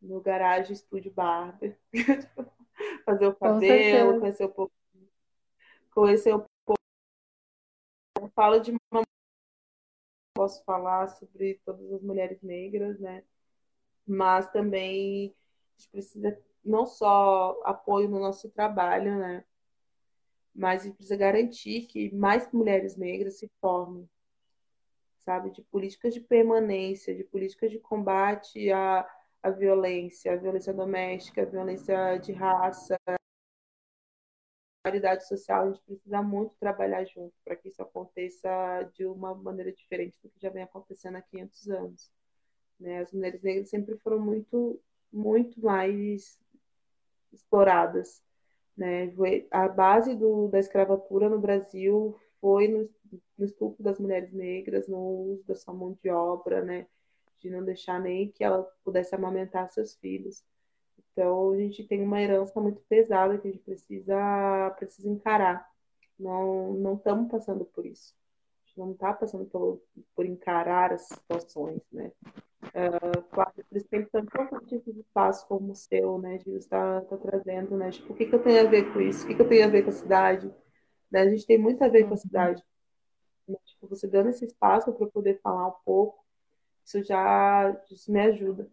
no Garagem Estúdio Barber. [laughs] Fazer o cabelo, conhecer um pouco. Conhecer um pouco. Falo de uma posso falar sobre todas as mulheres negras, né? Mas também a gente precisa não só apoio no nosso trabalho, né? Mas a gente precisa garantir que mais mulheres negras se formem, sabe? De políticas de permanência, de políticas de combate à, à violência, à violência doméstica, à violência de raça, solidariedade social, a gente precisa muito trabalhar junto para que isso aconteça de uma maneira diferente do que já vem acontecendo há 500 anos. Né? As mulheres negras sempre foram muito, muito mais exploradas. Né? A base do, da escravatura no Brasil foi no, no estupro das mulheres negras, no uso da sua mão de obra, né? de não deixar nem que ela pudesse amamentar seus filhos. Então, a gente tem uma herança muito pesada que a gente precisa, precisa encarar. Não, não estamos passando por isso. A gente não está passando por, por encarar as situações, né? Uh, claro, tem tanto tipo de espaço como o seu, né? De estar tá, trazendo, né? Tipo, o que, que eu tenho a ver com isso? O que, que eu tenho a ver com a cidade? Né? A gente tem muito a ver com a cidade. Né? Tipo, você dando esse espaço para poder falar um pouco, isso já isso me ajuda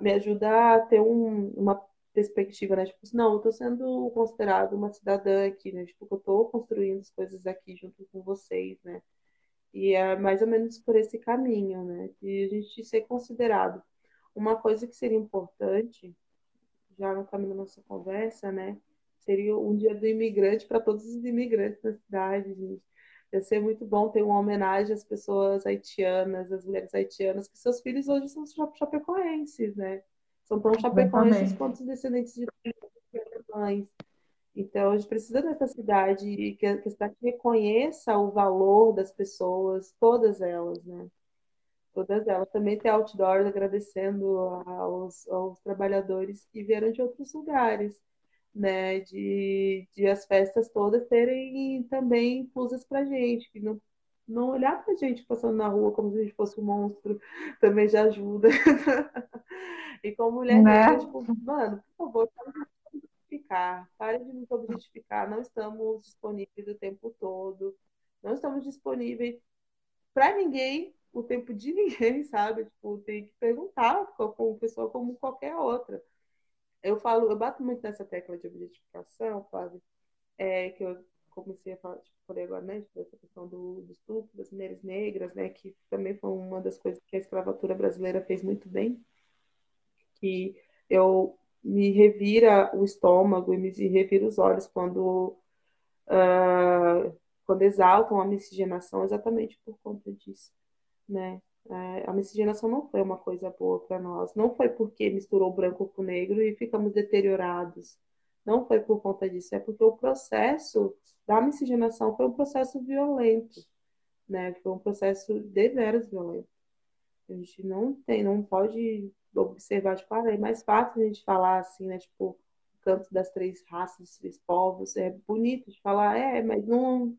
me ajuda a ter um, uma perspectiva, né? Tipo, não, eu estou sendo considerada uma cidadã aqui, né? Tipo, eu estou construindo as coisas aqui junto com vocês, né? E é mais ou menos por esse caminho, né? De a gente ser considerado. Uma coisa que seria importante, já no caminho da nossa conversa, né? Seria um dia do imigrante para todos os imigrantes da cidade, gente. Ia ser muito bom ter uma homenagem às pessoas haitianas, às mulheres haitianas, que seus filhos hoje são chapecoenses, né? São tão chapecoenses quanto os descendentes de mães. Então, a gente precisa dessa cidade, que a, que a cidade reconheça o valor das pessoas, todas elas, né? Todas elas. Também tem outdoors agradecendo aos, aos trabalhadores que vieram de outros lugares, né? De, de as festas todas terem também inclusas para gente, que não, não olhar para gente passando na rua como se a gente fosse um monstro, também já ajuda. [laughs] e como mulher Né? negra, tipo, mano, por favor, objetificar, pare de nos objetificar, não estamos disponíveis o tempo todo, não estamos disponíveis para ninguém o tempo de ninguém, [laughs] sabe? Tipo, tem que perguntar com pessoa como qualquer outra. Eu falo, eu bato muito nessa tecla de objetificação, Flávio, é, que eu comecei a falar, tipo, falei agora, né, tipo, essa questão do, do estupro das mulheres negras, né, que também foi uma das coisas que a escravatura brasileira fez muito bem, que eu me revira o estômago e me revira os olhos quando uh, quando exaltam a miscigenação exatamente por conta disso, né? É, a miscigenação não foi uma coisa boa para nós, não foi porque misturou branco com negro e ficamos deteriorados, não foi por conta disso, é porque o processo da miscigenação foi um processo violento, né? Foi um processo deveras violento. A gente não tem, não pode observar, tipo, ah, é mais fácil a gente falar assim, né? Tipo, o canto das três raças, dos três povos, é bonito de falar, é, mas não,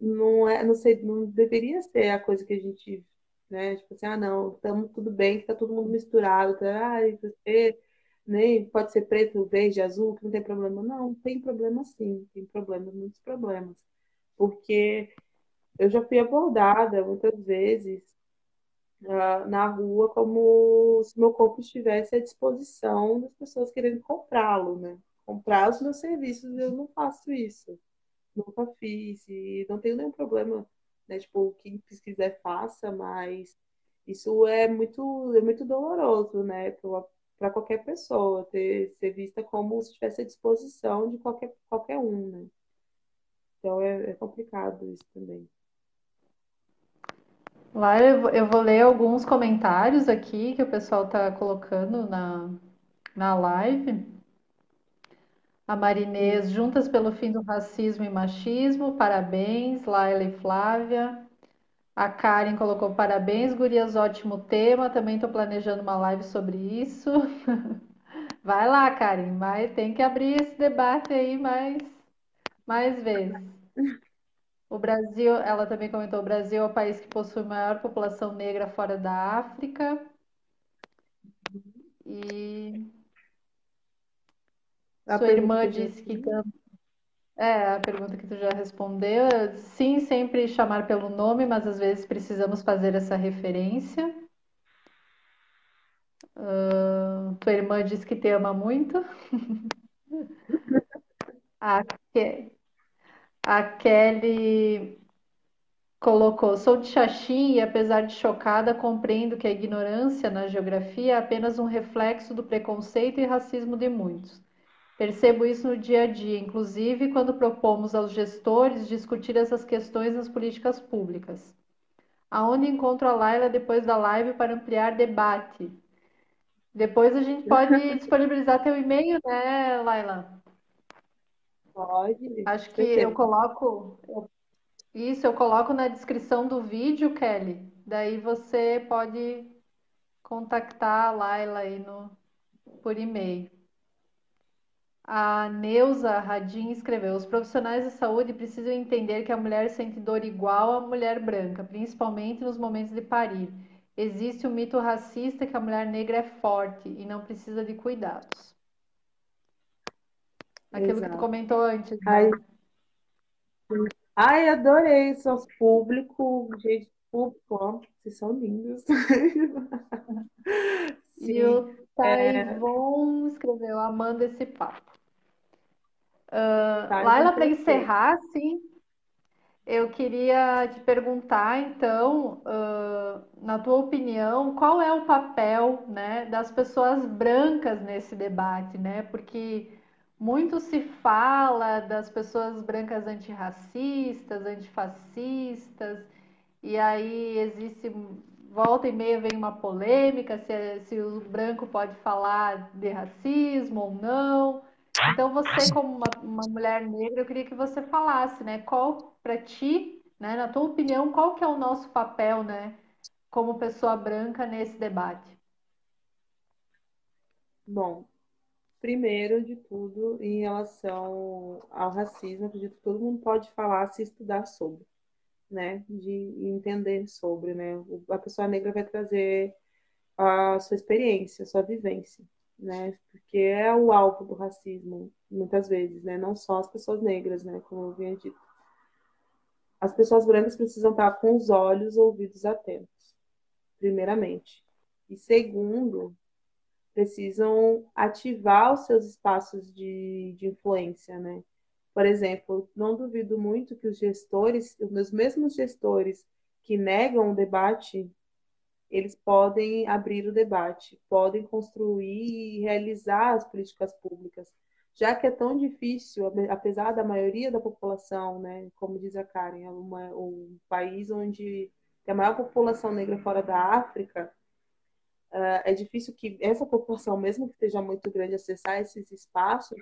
não é, não sei, não deveria ser a coisa que a gente, né? Tipo assim, ah, não, estamos tudo bem, que tá todo mundo misturado, tá? Ah, você nem pode ser preto, verde, azul, que não tem problema. Não, tem problema sim, tem problemas, muitos problemas. Porque eu já fui abordada muitas vezes uh, na rua como se meu corpo estivesse à disposição das pessoas querendo comprá-lo, né? Comprar os meus serviços, eu não faço isso nunca fiz e não tenho nenhum problema, né? Tipo, quem quiser faça, mas isso é muito, é muito doloroso, né? Para qualquer pessoa ter ser vista como se estivesse à disposição de qualquer, qualquer um, né? Então é, é complicado isso também. Lá eu, vou ler alguns comentários aqui que o pessoal está colocando na, na live. A Marinês, Juntas pelo Fim do Racismo e Machismo, parabéns, Laila e Flávia. A Karen colocou parabéns, gurias, ótimo tema. Também estou planejando uma live sobre isso. [laughs] Vai lá, Karen, vai, tem que abrir esse debate aí mais, mais vezes. O Brasil, ela também comentou, o Brasil é o país que possui maior população negra fora da África. E A sua irmã disse que é a pergunta que tu já respondeu. Sim, sempre chamar pelo nome, mas às vezes precisamos fazer essa referência. Ah, tua irmã disse que te ama muito. [laughs] A, Ke- a Kelly colocou: Sou de Xaxim e, apesar de chocada, compreendo que a ignorância na geografia é apenas um reflexo do preconceito e racismo de muitos. Percebo isso no dia a dia, inclusive quando propomos aos gestores discutir essas questões nas políticas públicas. Aonde encontro a Laila depois da live para ampliar debate? Depois a gente pode [laughs] disponibilizar teu e-mail, né, Laila? Pode, Acho que eu coloco isso, eu coloco na descrição do vídeo, Kelly. Daí você pode contactar a Laila aí no, por e-mail. A Neuza Radin escreveu: Os profissionais de saúde precisam entender que a mulher sente dor igual à mulher branca, principalmente nos momentos de parir. Existe o mito racista que a mulher negra é forte e não precisa de cuidados. Aquilo que tu Exato. comentou antes, Ai, né? ai, adorei seus público, gente, público, ó, vocês são lindos. [laughs] E Sim, o Taivon escreveu: Amando esse papo. tá, então Laila, para perfeito. encerrar, sim, eu queria te perguntar, então, ah, na tua opinião, qual é o papel, né, das pessoas brancas nesse debate, né? Porque muito se fala das pessoas brancas antirracistas, antifascistas, e aí existe, volta e meia vem uma polêmica se, se o branco pode falar de racismo ou não. Então, você, como uma, uma mulher negra, eu queria que você falasse, né? Qual, para ti, né, na tua opinião, qual que é o nosso papel, né? como pessoa branca nesse debate? Bom, primeiro de tudo, em relação ao racismo, acredito que todo mundo pode falar se estudar sobre, né? De entender sobre, né? A pessoa negra vai trazer a sua experiência, a sua vivência, né? Porque é o alvo do racismo, muitas vezes, né? Não só as pessoas negras, né? Como eu havia dito. As pessoas brancas precisam estar com os olhos, ouvidos atentos, primeiramente. E segundo, precisam ativar os seus espaços de, de influência, né? Por exemplo, não duvido muito que os gestores, os mesmos gestores que negam o debate eles podem abrir o debate, podem construir e realizar as políticas públicas. Já que é tão difícil, apesar da maioria da população, né, como diz a Karen, é uma, um país onde tem a maior população negra fora da África, uh, é difícil que essa população, mesmo que esteja muito grande, acessar esses espaços,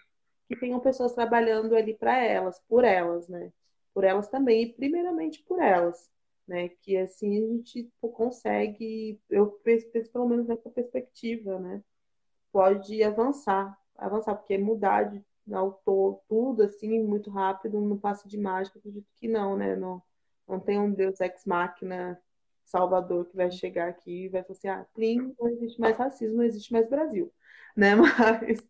que tenham pessoas trabalhando ali para elas, por elas, né? Por elas também, e primeiramente por elas né? Que assim a gente tipo, consegue, eu penso, pelo menos nessa perspectiva, né? Pode avançar, avançar, porque mudar de autor tudo assim muito rápido, não passa de mágica, acredito que não, né? Não, não tem um Deus ex machina salvador que vai chegar aqui e vai falar assim, ah, plim, não existe mais racismo, não existe mais Brasil, né? [laughs] Mas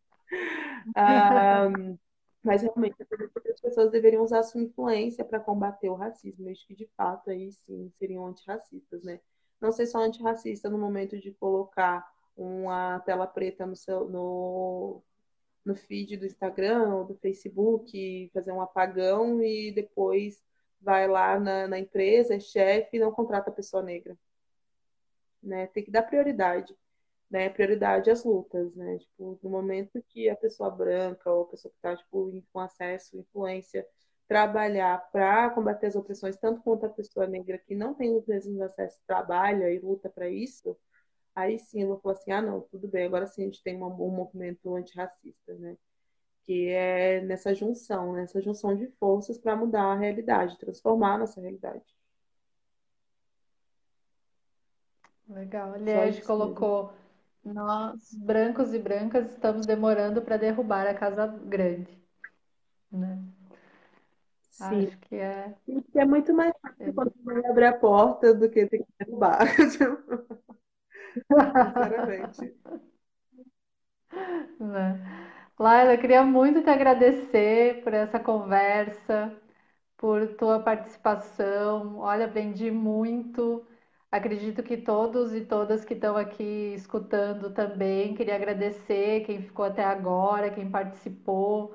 um, mas realmente as pessoas deveriam usar sua influência para combater o racismo. Acho que de fato aí sim seriam antirracistas, né? Não ser só antirracista no momento de colocar uma tela preta no seu no, no feed do Instagram do Facebook, fazer um apagão e depois vai lá na, na empresa, é chefe e não contrata a pessoa negra. Né? Tem que dar prioridade né, prioridade às lutas, né? Tipo, no momento que a pessoa branca ou a pessoa que está tipo, com acesso, influência, trabalhar para combater as opressões, tanto quanto a pessoa negra que não tem os mesmos acessos, trabalha e luta para isso, aí sim eu vou falar assim, ah, não, tudo bem, agora sim a gente tem um, um movimento antirracista, né? Que é nessa junção, nessa junção de forças para mudar a realidade, transformar a nossa realidade. Legal. Aliás, colocou nós, brancos e brancas, estamos demorando para derrubar a Casa Grande, né? Sim. Acho que é. é muito mais fácil é. quando você abre a porta do que ter que derrubar. [laughs] Sinceramente. Né? Laila, eu queria muito te agradecer por essa conversa, por tua participação. Olha, aprendi muito. Acredito que todos e todas que estão aqui escutando também, queria agradecer quem ficou até agora, quem participou.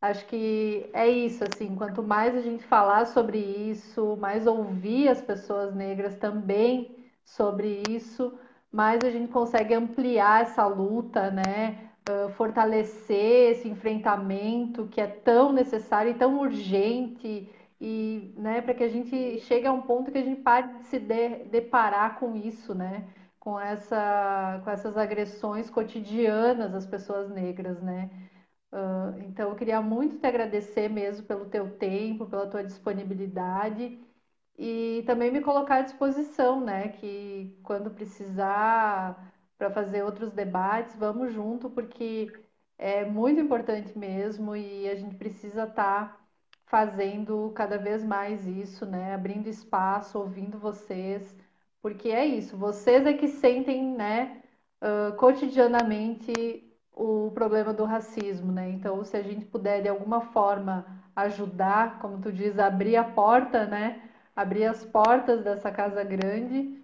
Acho que é isso, assim, quanto mais a gente falar sobre isso, mais ouvir as pessoas negras também sobre isso, mais a gente consegue ampliar essa luta, né? Uh, fortalecer esse enfrentamento que é tão necessário e tão urgente e né, para que a gente chegue a um ponto que a gente pare de se de, deparar com isso, né? Com, essa, com essas agressões cotidianas às pessoas negras, né? Uh, então, eu queria muito te agradecer mesmo pelo teu tempo, pela tua disponibilidade e também me colocar à disposição, né? Que quando precisar para fazer outros debates, vamos junto, porque é muito importante mesmo e a gente precisa estar tá fazendo cada vez mais isso, né? Abrindo espaço, ouvindo vocês, porque é isso, vocês é que sentem, né, uh, cotidianamente o problema do racismo, né? Então, se a gente puder de alguma forma ajudar, como tu diz, abrir a porta, né? Abrir as portas dessa casa grande,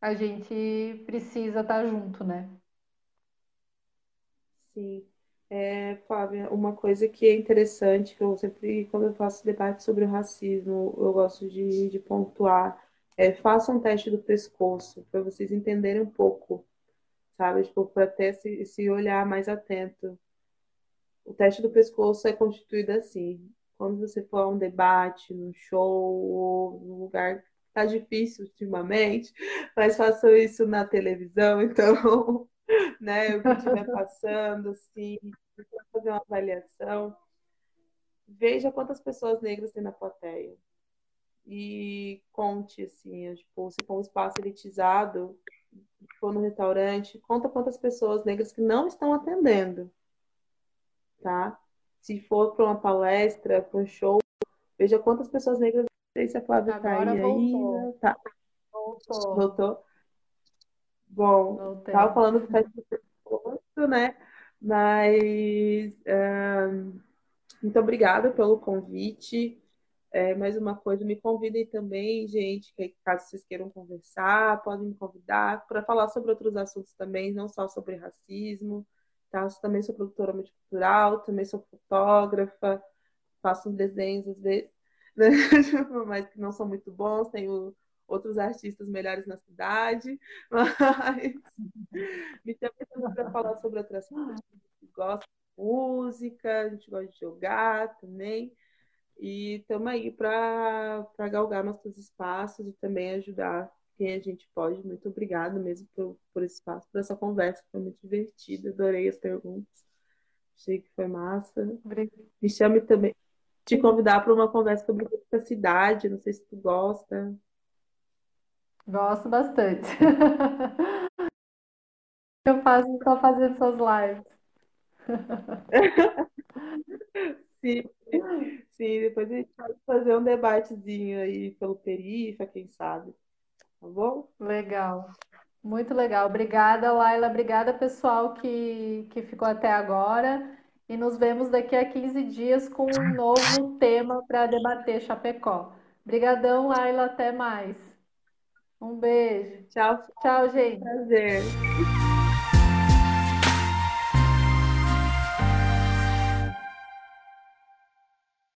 a gente precisa estar junto, né? Sim. É, Flávia, uma coisa que é interessante, que eu sempre, quando eu faço debate sobre o racismo, eu gosto de, de pontuar, é façam um teste do pescoço, para vocês entenderem um pouco, sabe? Tipo, para esse, esse olhar mais atento. O teste do pescoço é constituído assim. Quando você for a um debate, num show, ou num lugar que tá difícil ultimamente, [laughs] mas façam isso na televisão, [laughs] então né? O que estiver passando, assim, fazer uma avaliação. Veja quantas pessoas negras tem na plateia. e conte, assim, tipo, se for um espaço elitizado, se for no restaurante, conta quantas pessoas negras que não estão atendendo, tá? Se for para uma palestra, para um show, veja quantas pessoas negras. Não sei se a Flávia está aí voltou. ainda. Tá. Voltou. Voltou? Bom, Voltei. tava falando que faz muito, né? Mas muito obrigada pelo convite. É, mais uma coisa, me convidem também, gente, que caso vocês queiram conversar, podem me convidar para falar sobre outros assuntos também, não só sobre racismo, tá? Eu também sou produtora multicultural, também sou fotógrafa, faço desenhos às vezes, [laughs] né? mas que não são muito bons, tenho outros artistas melhores na cidade, [laughs] mas me chama para falar sobre outras coisas, gosto de música, a gente gosta de jogar também. E estamos aí para galgar nossos espaços e também ajudar quem a gente pode. Muito obrigada mesmo por, por esse espaço, por essa conversa, foi muito divertida, adorei as perguntas. Achei que foi massa. Obrigada. Me chame também, te convidar para uma conversa sobre a cidade, não sei se tu gosta. Gosto bastante. [laughs] Eu faço, estou fazendo suas lives. [laughs] Sim, sim, depois a gente pode fazer um debatezinho aí pelo Perifa, quem sabe. Tá bom? Legal. Muito legal. Obrigada, Laila. Obrigada, pessoal, que, que ficou até agora. E nos vemos daqui a 15 dias com um novo tema para debater Chapecó. Obrigadão, Laila. Até mais. Um beijo. Tchau. Tchau, gente. Prazer.